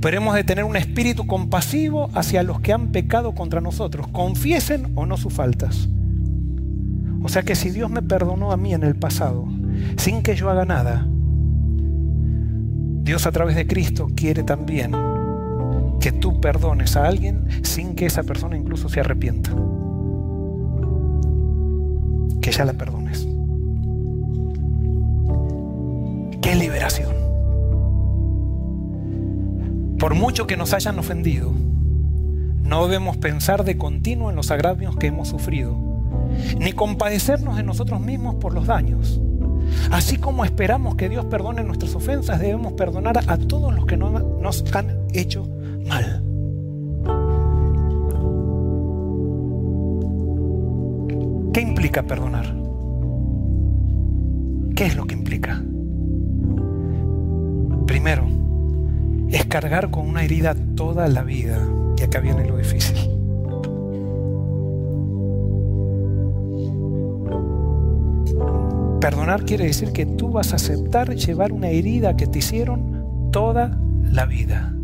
Pero hemos de tener un espíritu compasivo hacia los que han pecado contra nosotros, confiesen o no sus faltas. O sea que si Dios me perdonó a mí en el pasado, sin que yo haga nada, Dios a través de Cristo quiere también que tú perdones a alguien sin que esa persona incluso se arrepienta. Que ya la perdones. ¡Qué liberación! Por mucho que nos hayan ofendido, no debemos pensar de continuo en los agravios que hemos sufrido, ni compadecernos de nosotros mismos por los daños. Así como esperamos que Dios perdone nuestras ofensas, debemos perdonar a todos los que nos han hecho mal. ¿Qué implica perdonar? ¿Qué es lo que implica? Primero, es cargar con una herida toda la vida. Y acá viene lo difícil. Perdonar quiere decir que tú vas a aceptar llevar una herida que te hicieron toda la vida.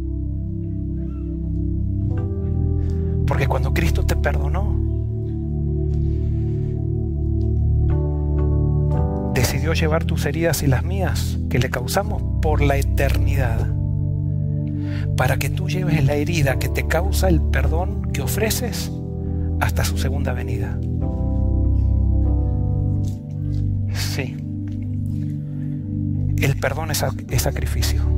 Porque cuando Cristo te perdonó, decidió llevar tus heridas y las mías que le causamos por la eternidad. Para que tú lleves la herida que te causa el perdón que ofreces hasta su segunda venida. Sí. El perdón es, sacrificio.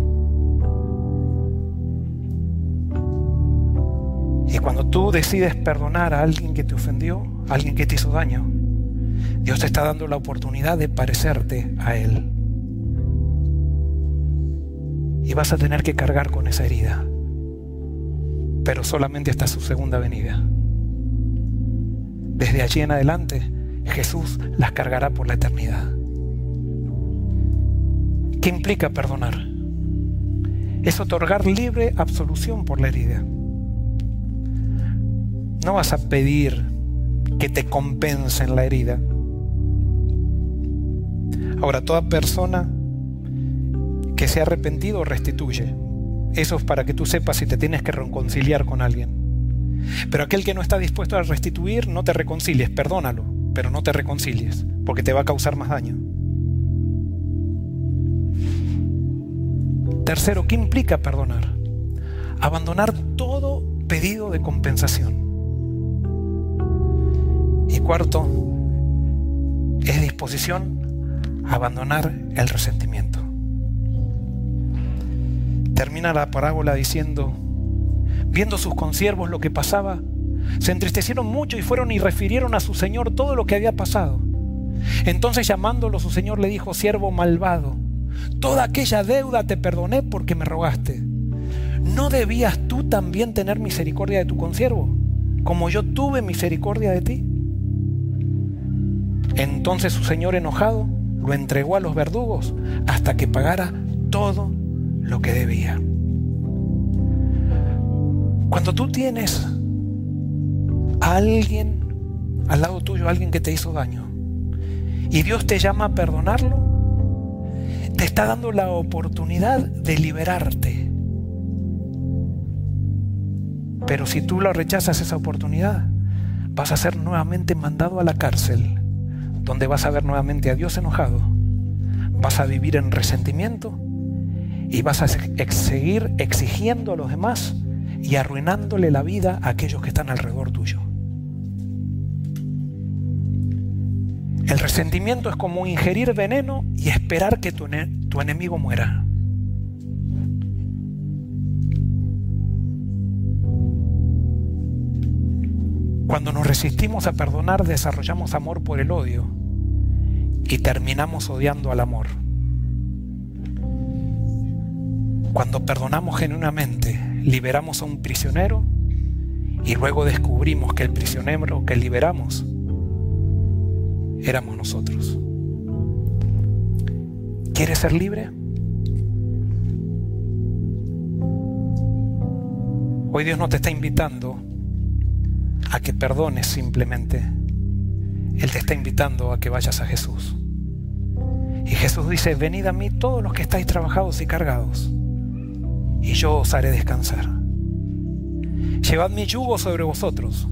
Cuando tú decides perdonar a alguien que te ofendió, a alguien que te hizo daño, Dios te está dando la oportunidad de parecerte a Él. Y vas a tener que cargar con esa herida, pero solamente hasta su segunda venida. Desde allí en adelante, Jesús las cargará por la eternidad. ¿Qué implica perdonar? Es otorgar libre absolución por la herida. No vas a pedir que te compensen la herida. Ahora, toda persona que se ha arrepentido restituye. Eso es para que tú sepas si te tienes que reconciliar con alguien. Pero aquel que no está dispuesto a restituir, no te reconcilies, perdónalo, pero no te reconcilies, porque te va a causar más daño. Tercero, ¿qué implica perdonar? Abandonar todo pedido de compensación. Cuarto, es disposición a abandonar el resentimiento. Termina la parábola diciendo, viendo sus consiervos lo que pasaba, se entristecieron mucho y fueron y refirieron a su señor todo lo que había pasado. Entonces llamándolo su señor le dijo, siervo malvado, toda aquella deuda te perdoné porque me rogaste. ¿No debías tú también tener misericordia de tu consiervo, como yo tuve misericordia de ti? Entonces su señor enojado lo entregó a los verdugos hasta que pagara todo lo que debía. Cuando tú tienes a alguien al lado tuyo, alguien que te hizo daño, y Dios te llama a perdonarlo, te está dando la oportunidad de liberarte. Pero si tú lo rechazas esa oportunidad, vas a ser nuevamente mandado a la cárcel, donde vas a ver nuevamente a Dios enojado, vas a vivir en resentimiento y vas a seguir exigiendo a los demás y arruinándole la vida a aquellos que están alrededor tuyo. El resentimiento es como ingerir veneno y esperar que tu, enemigo muera. Cuando nos resistimos a perdonar, desarrollamos amor por el odio y terminamos odiando al amor. Cuando perdonamos genuinamente, liberamos a un prisionero y luego descubrimos que el prisionero que liberamos éramos nosotros. ¿Quieres ser libre? Hoy Dios no te está invitando a que perdones simplemente. Él te está invitando a que vayas a Jesús. Y Jesús dice, venid a mí todos los que estáis trabajados y cargados y yo os haré descansar. Llevad mi yugo sobre vosotros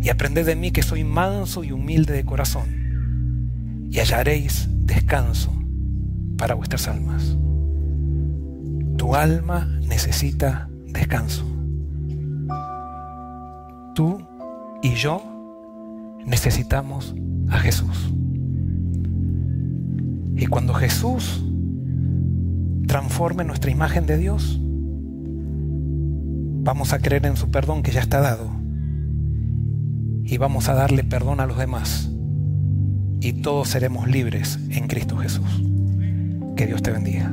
y aprended de mí que soy manso y humilde de corazón y hallaréis descanso para vuestras almas. Tu alma necesita descanso. Y yo necesitamos a Jesús. Y cuando Jesús transforme nuestra imagen de Dios, vamos a creer en su perdón que ya está dado y vamos a darle perdón a los demás y todos seremos libres en Cristo Jesús. Que Dios te bendiga.